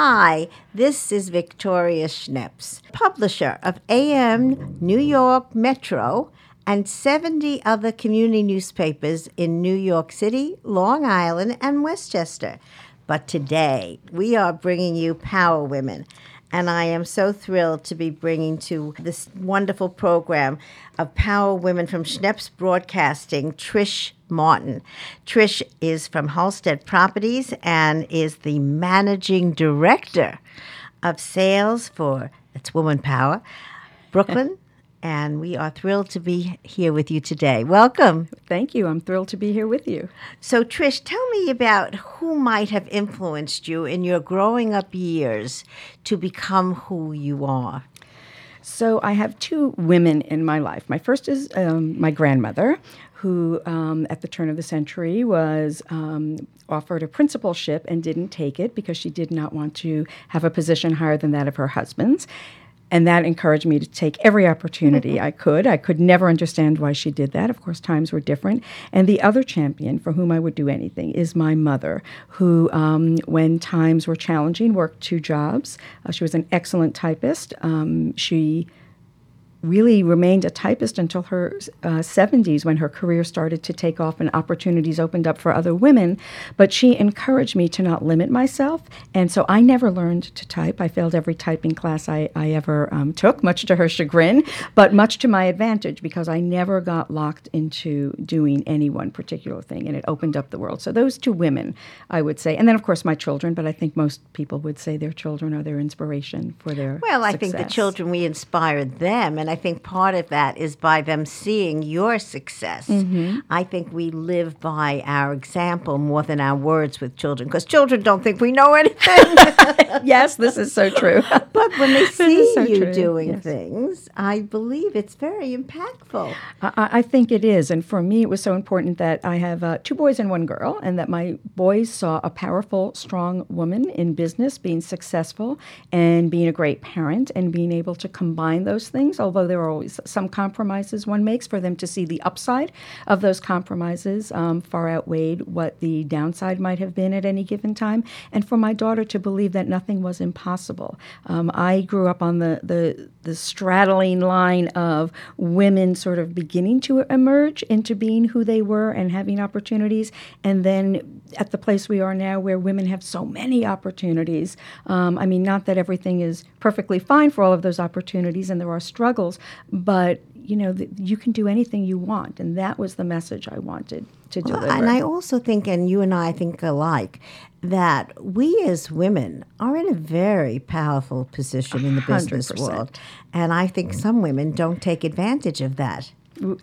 Hi, this is Victoria Schneps, publisher of AM New York Metro and 70 other community newspapers in New York City, Long Island, and Westchester. But today, we are bringing you Power Women. And I am so thrilled to be bringing to this wonderful program of Power Women from Schneps Broadcasting, Trish Martin. Trish is from Halstead Properties and is the managing director of sales for It's Woman Power, Brooklyn. And we are thrilled to be here with you today. Welcome. Thank you. I'm thrilled to be here with you. So, Trish, tell me about who might have influenced you in your growing up years to become who you are. So, I have two women in my life. My first is um, my grandmother, who um, at the turn of the century was um, offered a principalship and didn't take it because she did not want to have a position higher than that of her husband's. And that encouraged me to take every opportunity. I could. I could never understand why she did that. Of course, times were different. And the other champion for whom I would do anything is my mother, who, um, when times were challenging, worked two jobs. Uh, she was an excellent typist. Um, she really remained a typist until her uh, 70s when her career started to take off and opportunities opened up for other women. But she encouraged me to not limit myself. And so I never learned to type. I failed every typing class I, I ever um, took, much to her chagrin, but much to my advantage because I never got locked into doing any one particular thing. And it opened up the world. So those two women, I would say. And then, of course, my children, but I think most people would say their children are their inspiration for their Well, I success. think the children, we inspired them. And and I think part of that is by them seeing your success. Mm-hmm. I think we live by our example more than our words with children because children don't think we know anything. yes, this is so true. but when they see so you true. doing yes. things, I believe it's very impactful. I, I, think it is. And for me, it was so important that I have uh, two boys and one girl, and that my boys saw a powerful, strong woman in business being successful and being a great parent and being able to combine those things, although there are always some compromises one makes for them to see the upside of those compromises um, far outweighed what the downside might have been at any given time, and for my daughter to believe that nothing was impossible. Um, I grew up on the, the the straddling line of women sort of beginning to emerge into being who they were and having opportunities, and then at the place we are now where women have so many opportunities. Um, I mean, not that everything is perfectly fine for all of those opportunities, and there are struggles, but you know, th- you can do anything you want, and that was the message I wanted to deliver. And I also think, and you and I think alike, that we as women are in a very powerful position in the business 100%. world, and I think some women don't take advantage of that.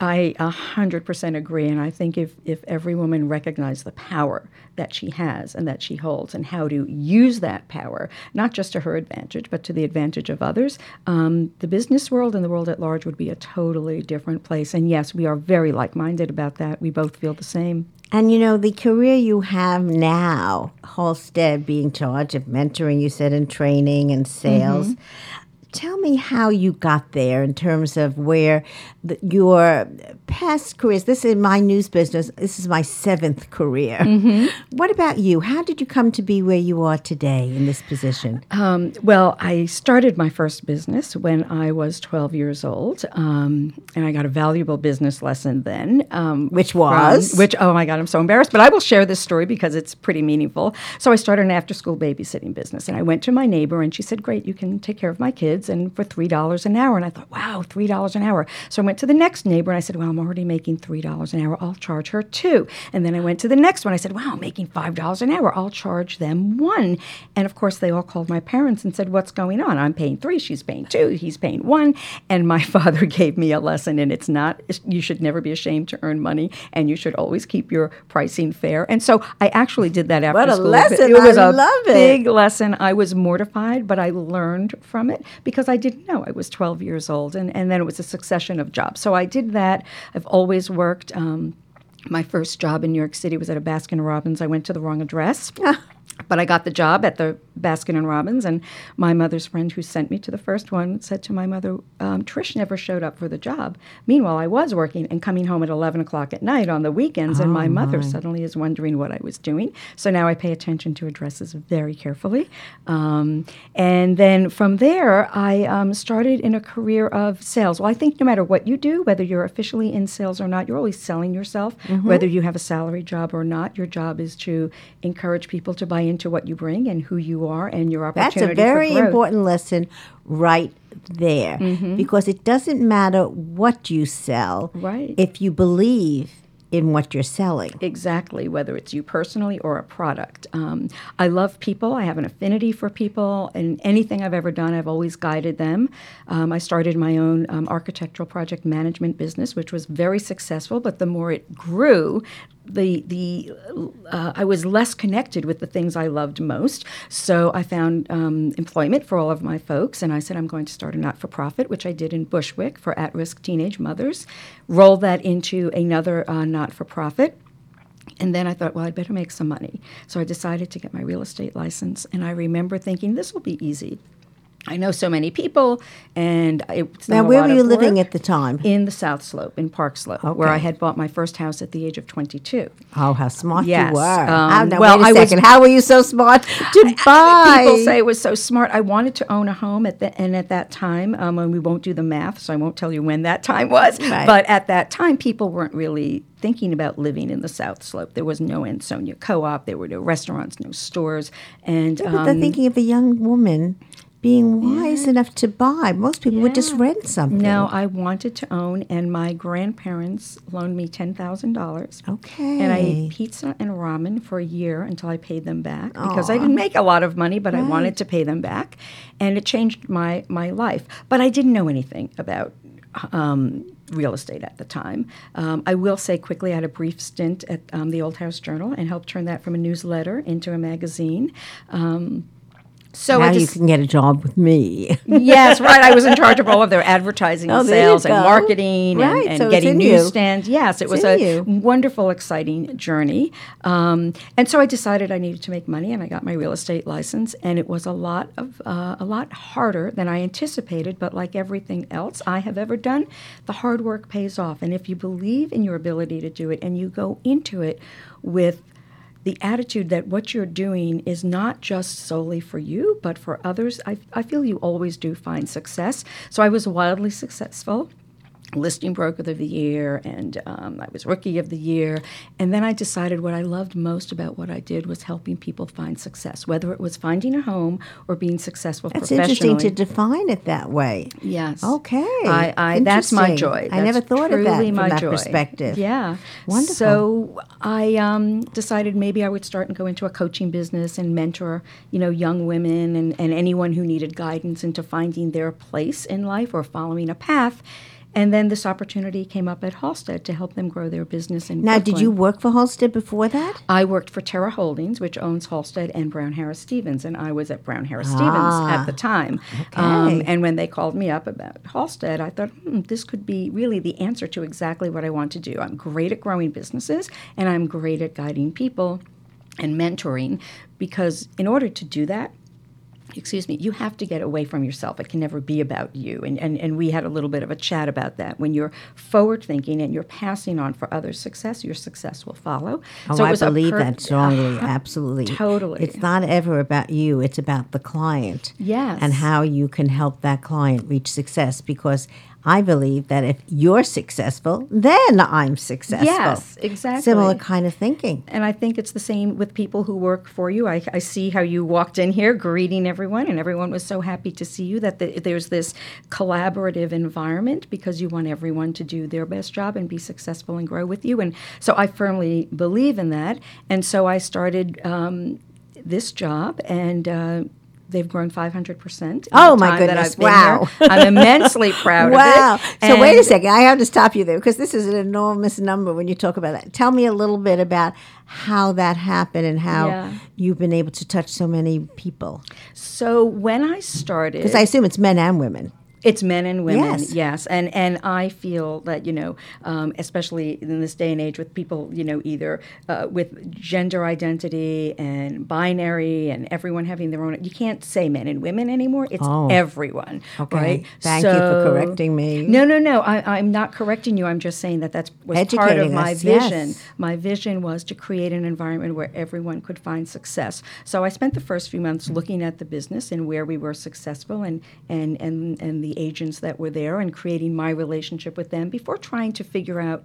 I 100% agree. And I think if, if every woman recognized the power that she has and that she holds and how to use that power, not just to her advantage, but to the advantage of others, um, the business world and the world at large would be a totally different place. And yes, we are very like minded about that. We both feel the same. And you know, the career you have now, Halstead being charged of mentoring, you said, and training and sales. Mm-hmm tell me how you got there in terms of where the, your past careers. This is my news business. This is my seventh career. Mm-hmm. What about you? How did you come to be where you are today in this position? Um, well, I started my first business when I was 12 years old, um, and I got a valuable business lesson then. Um, which was? From, which, oh my God, I'm so embarrassed, but I will share this story because it's pretty meaningful. So I started an after school babysitting business, and I went to my neighbor, and she said, Great, you can take care of my kids, and for $3 an hour. And I thought, wow, $3 an hour. So I went to the next neighbor, and I said, Well, I'm already making $3 an hour. I'll charge her two. And then I went to the next one. I said, wow, I'm making $5 an hour. I'll charge them one. And of course, they all called my parents and said, what's going on? I'm paying three. She's paying two. He's paying one. And my father gave me a lesson. And it's not, you should never be ashamed to earn money. And you should always keep your pricing fair. And so I actually did that after what school. A lesson. It was I a love big lesson. I was mortified, but I learned from it because I didn't know. I was 12 years old. And, and then it was a succession of jobs. So I did that. I've always worked. Um, my first job in New York City was at a Baskin Robbins. I went to the wrong address. but I got the job at the Baskin and Robbins, and my mother's friend who sent me to the first one said to my mother, um, "Trish never showed up for the job." Meanwhile, I was working and coming home at eleven o'clock at night on the weekends, and my mother suddenly is wondering what I was doing. So now I pay attention to addresses very carefully, um, and then from there, I um, started in a career of sales. Well, I think no matter what you do, whether you're officially in sales or not, you're always selling yourself. Whether you have a salary job or not, your job is to encourage people to buy into what you bring and who you are and your opportunity. That's a very important lesson right there Mm-hmm. because it doesn't matter what you sell Right. if you believe in what you're selling. Exactly, whether it's you personally or a product. Um, I love people. I have an affinity for people, and anything I've ever done, I've always guided them. Um, I started my own um, architectural project management business, which was very successful. But the more it grew, the the uh, I was less connected with the things I loved most. So I found um, employment for all of my folks, and I said I'm going to start a not for profit, which I did in Bushwick for at risk teenage mothers. Roll that into another uh, not for profit. And then I thought, well, I'd better make some money. So I decided to get my real estate license. And I remember thinking, this will be easy. I know so many people, and it's not Now, where were you living at the time? In the South Slope, in Park Slope, where I had bought my first house at the age of 22. Oh, how smart Yes, you were. um, well, wait a I was- second. how were you so smart to buy? People say it was so smart. I wanted to own a home at the and at that time, um, and we won't do the math, so I won't tell you when that time was. Right. But at that time, people weren't really thinking about living in the South Slope. There was no Ansonia Co-op. There were no restaurants, no stores, and but they're um, thinking of a young woman being wise enough to buy. Most people would just rent something. no, I wanted to own, and my grandparents loaned me ten thousand dollars. Okay. And I ate pizza and ramen for a year until I paid them back because I didn't make a lot of money, but I wanted to pay them back, and it changed my my life. But I didn't know anything about. Um, real estate at the time. Um, I will say quickly, I had a brief stint at um, the Old House Journal and helped turn that from a newsletter into a magazine. Um, so now you can get a job with me. yes, right. I was in charge of all of their advertising, Oh, and sales, and marketing, and, Right, and so getting newsstands. Yes, it It's was a you. wonderful, exciting journey. Um, and so I decided I needed to make money, and I got my real estate license. And it was a lot of uh, a lot harder than I anticipated. But like everything else I have ever done, the hard work pays off. And if you believe in your ability to do it, and you go into it with the attitude that what you're doing is not just solely for you, but for others, I, I feel you always do find success. So I was wildly successful. Listing broker of the year, and um, I was rookie of the year. And then I decided what I loved most about what I did was helping people find success, whether it was finding a home or being successful That's interesting to define it that way. Yes. Okay. I, I that's my joy. I never That's thought of that from my that joy. perspective. Yeah. Wonderful. So I um, decided maybe I would start and go into a coaching business and mentor, you know, young women and, and anyone who needed guidance into finding their place in life or following a path. And then this opportunity came up at Halstead to help them grow their business in Now, did you work for Halstead before that? I worked for Terra Holdings, which owns Halstead and Brown Harris Stevens, and I was at Brown Harris Ah, Stevens at the time. Um, okay. and when they called me up about Halstead, I thought, hmm, this could be really the answer to exactly what I want to do. I'm great at growing businesses, and I'm great at guiding people and mentoring, because in order to do that, excuse me, you have to get away from yourself. It can never be about you. And, and, and we had a little bit of a chat about that. When you're forward thinking and you're passing on for others' success, your success will follow. Oh, So I believe per- that strongly. Absolutely. Totally. It's not ever about you, it's about the client. Yes. And how you can help that client reach success because I believe that if you're successful, then I'm successful. Yes, exactly. Similar kind of thinking. And I think it's the same with people who work for you. I, I see how you walked in here greeting everyone, and everyone was so happy to see you that the, there's this collaborative environment because you want everyone to do their best job and be successful and grow with you. And so I firmly believe in that. And so I started um, this job and. Uh, They've grown 500%. Oh, my goodness. Wow. here. I'm immensely proud Wow. of it. So wait a second. I have to stop you there because this is an enormous number when you talk about that. Tell me a little bit about how that happened and how Yeah. you've been able to touch so many people. So when I started, Because I assume it's men and women. It's men and women, Yes. yes, and and I feel that you know, um, especially in this day and age, with people you know either uh, with gender identity and binary and everyone having their own, you can't say men and women anymore. It's Oh. everyone, Okay. right? Thank you for correcting me. No, no, no. I, I'm not correcting you. I'm just saying that that's was part of Educating my us, yes. vision. My vision was to create an environment where everyone could find success. So I spent the first few months looking at the business and where we were successful and, and, and, and the agents that were there and creating my relationship with them before trying to figure out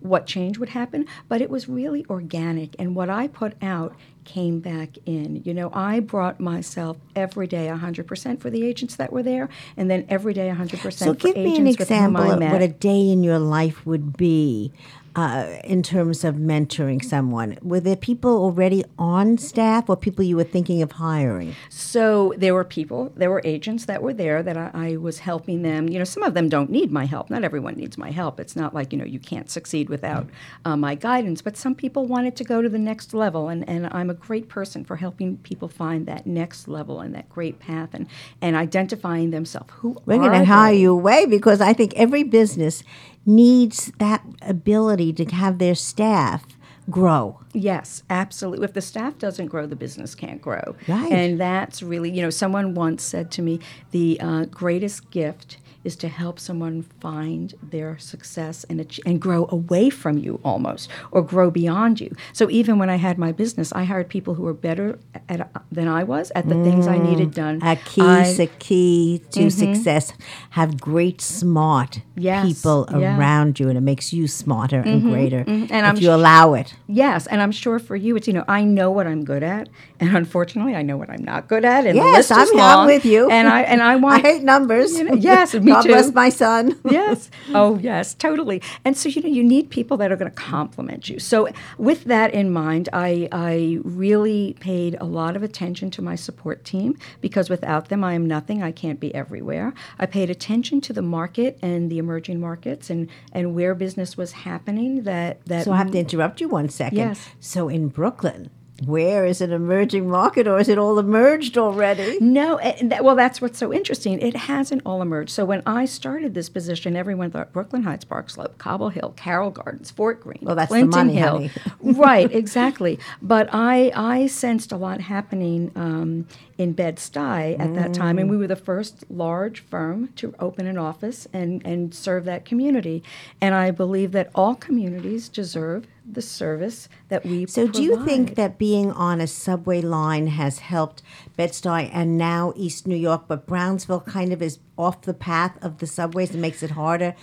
what change would happen. But it was really organic. And what I put out came back in. You know, I brought myself every day 100% for the agents that were there, and then every day 100% So for give me an example of what a day in your life would be uh, in terms of mentoring someone. Were there people already on staff or people you were thinking of hiring? So there were people, there were agents that were there that I, I was helping them. You know, some of them don't need my help. Not everyone needs my help. It's not like, you know, you can't succeed without uh, my guidance. But some people wanted to go to the next level, and, and I'm a great person for helping people find that next level and that great path and, and identifying themselves. Who We're going to hire you away because I think every business needs that ability to have their staff grow. Yes, absolutely. If the staff doesn't grow, the business can't grow. Right. And that's really, you know, someone once said to me, the uh, greatest gift is to help someone find their success and ach- and grow away from you almost or grow beyond you. So even when I had my business, I hired people who were better at, than I was at the things I needed done. A key, I- Mm-hmm. a key to success. Have great, smart Yes, people yeah. Mm-hmm, around you, and it makes you smarter and greater And if I'm you sh- allow it. Yes, and I'm sure for you, it's you know I know what I'm good at, and unfortunately I know what I'm not good at. And the list I'm, is I'm long, with you. And I and I want I hate numbers. You know, yes, me God too. bless my son. yes. Oh, yes, totally. And so, you know, you need people that are going to compliment you. So, with that in mind, I, I really paid a lot of attention to my support team because without them, I am nothing. I can't be everywhere. I paid attention to the market and the emerging markets and, and where business was happening. That, that So I have to interrupt you one second. Yes. So in Brooklyn, where is an emerging market, or is it all emerged already? No, that, well, that's what's so interesting. It hasn't all emerged. So when I started this position, everyone thought Brooklyn Heights, Park Slope, Cobble Hill, Carroll Gardens, Fort Greene, Well, that's the money, Hill. honey. right, exactly. But I I sensed a lot happening um, in Bed Stuy at that time, and we were the first large firm to open an office and and serve that community. And I believe that all communities deserve the service that we. So do you think that being on a subway line has helped Bed-Stuy and now East New York, but Brownsville kind of is off the path of the subways and makes it harder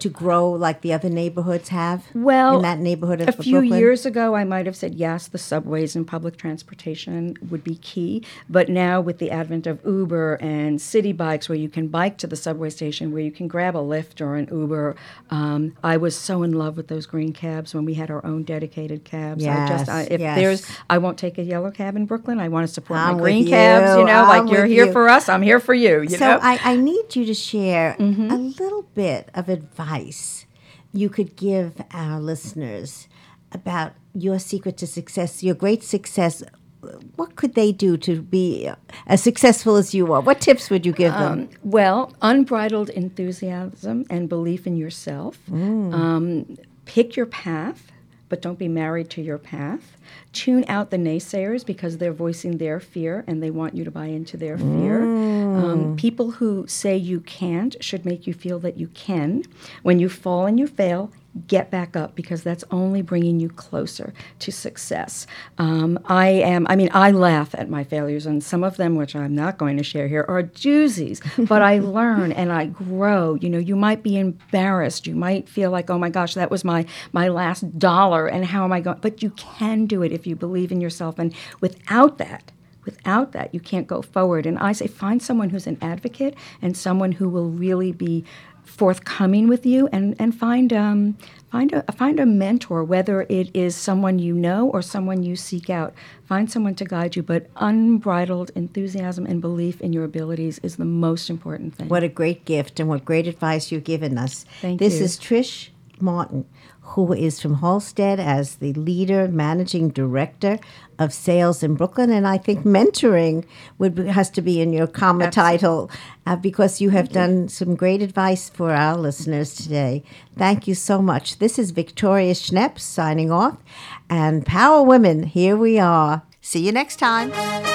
to grow like the other neighborhoods have? Well, in that neighborhood of a few Brooklyn? years ago, I might have said yes, the subways and public transportation would be key. But now, with the advent of Uber and Citi Bikes, where you can bike to the subway station, where you can grab a Lyft or an Uber, um, I was so in love with those green cabs when we had our own dedicated cabs. I just, I, Yes, if yes. there's, I won't take a yellow cab in Brooklyn. I want to support I'm my green cabs. You you. know, I'm like you're here you. for us, I'm here for you. You so know. Mm-hmm. I, I need you to share a little bit of advice you could give our listeners about your secret to success, your great success. What could they do to be as successful as you are? What tips would you give them? Well, unbridled enthusiasm and belief in yourself. Um, pick your path, but don't be married to your path. Tune out the naysayers because they're voicing their fear and they want you to buy into their fear. Um, people who say you can't should make you feel that you can. When you fall and you fail, get back up because that's only bringing you closer to success. Um, I am, I mean, I laugh at my failures, and some of them, which I'm not going to share here, are doozies, but I learn and I grow. You know, you might be embarrassed. You might feel like, oh my gosh, that was my, my last dollar, and how am I going? But you can do it if you believe in yourself. And without that, Without that, you can't go forward. And I say, find someone who's an advocate and someone who will really be forthcoming with you, and and find um, find a find a mentor, whether it is someone you know or someone you seek out. Find someone to guide you, but unbridled enthusiasm and belief in your abilities is the most important thing. What a great gift and what great advice you've given us. Thank you. this you. is Trish Martin, who is from Halstead as the leader, managing director of sales in Brooklyn, and I think mentoring would has to be in your comma title uh, because you have done some great advice for our listeners today. Thank you so much. This is Victoria Schneps signing off, and Power Women. Here we are. See you next time.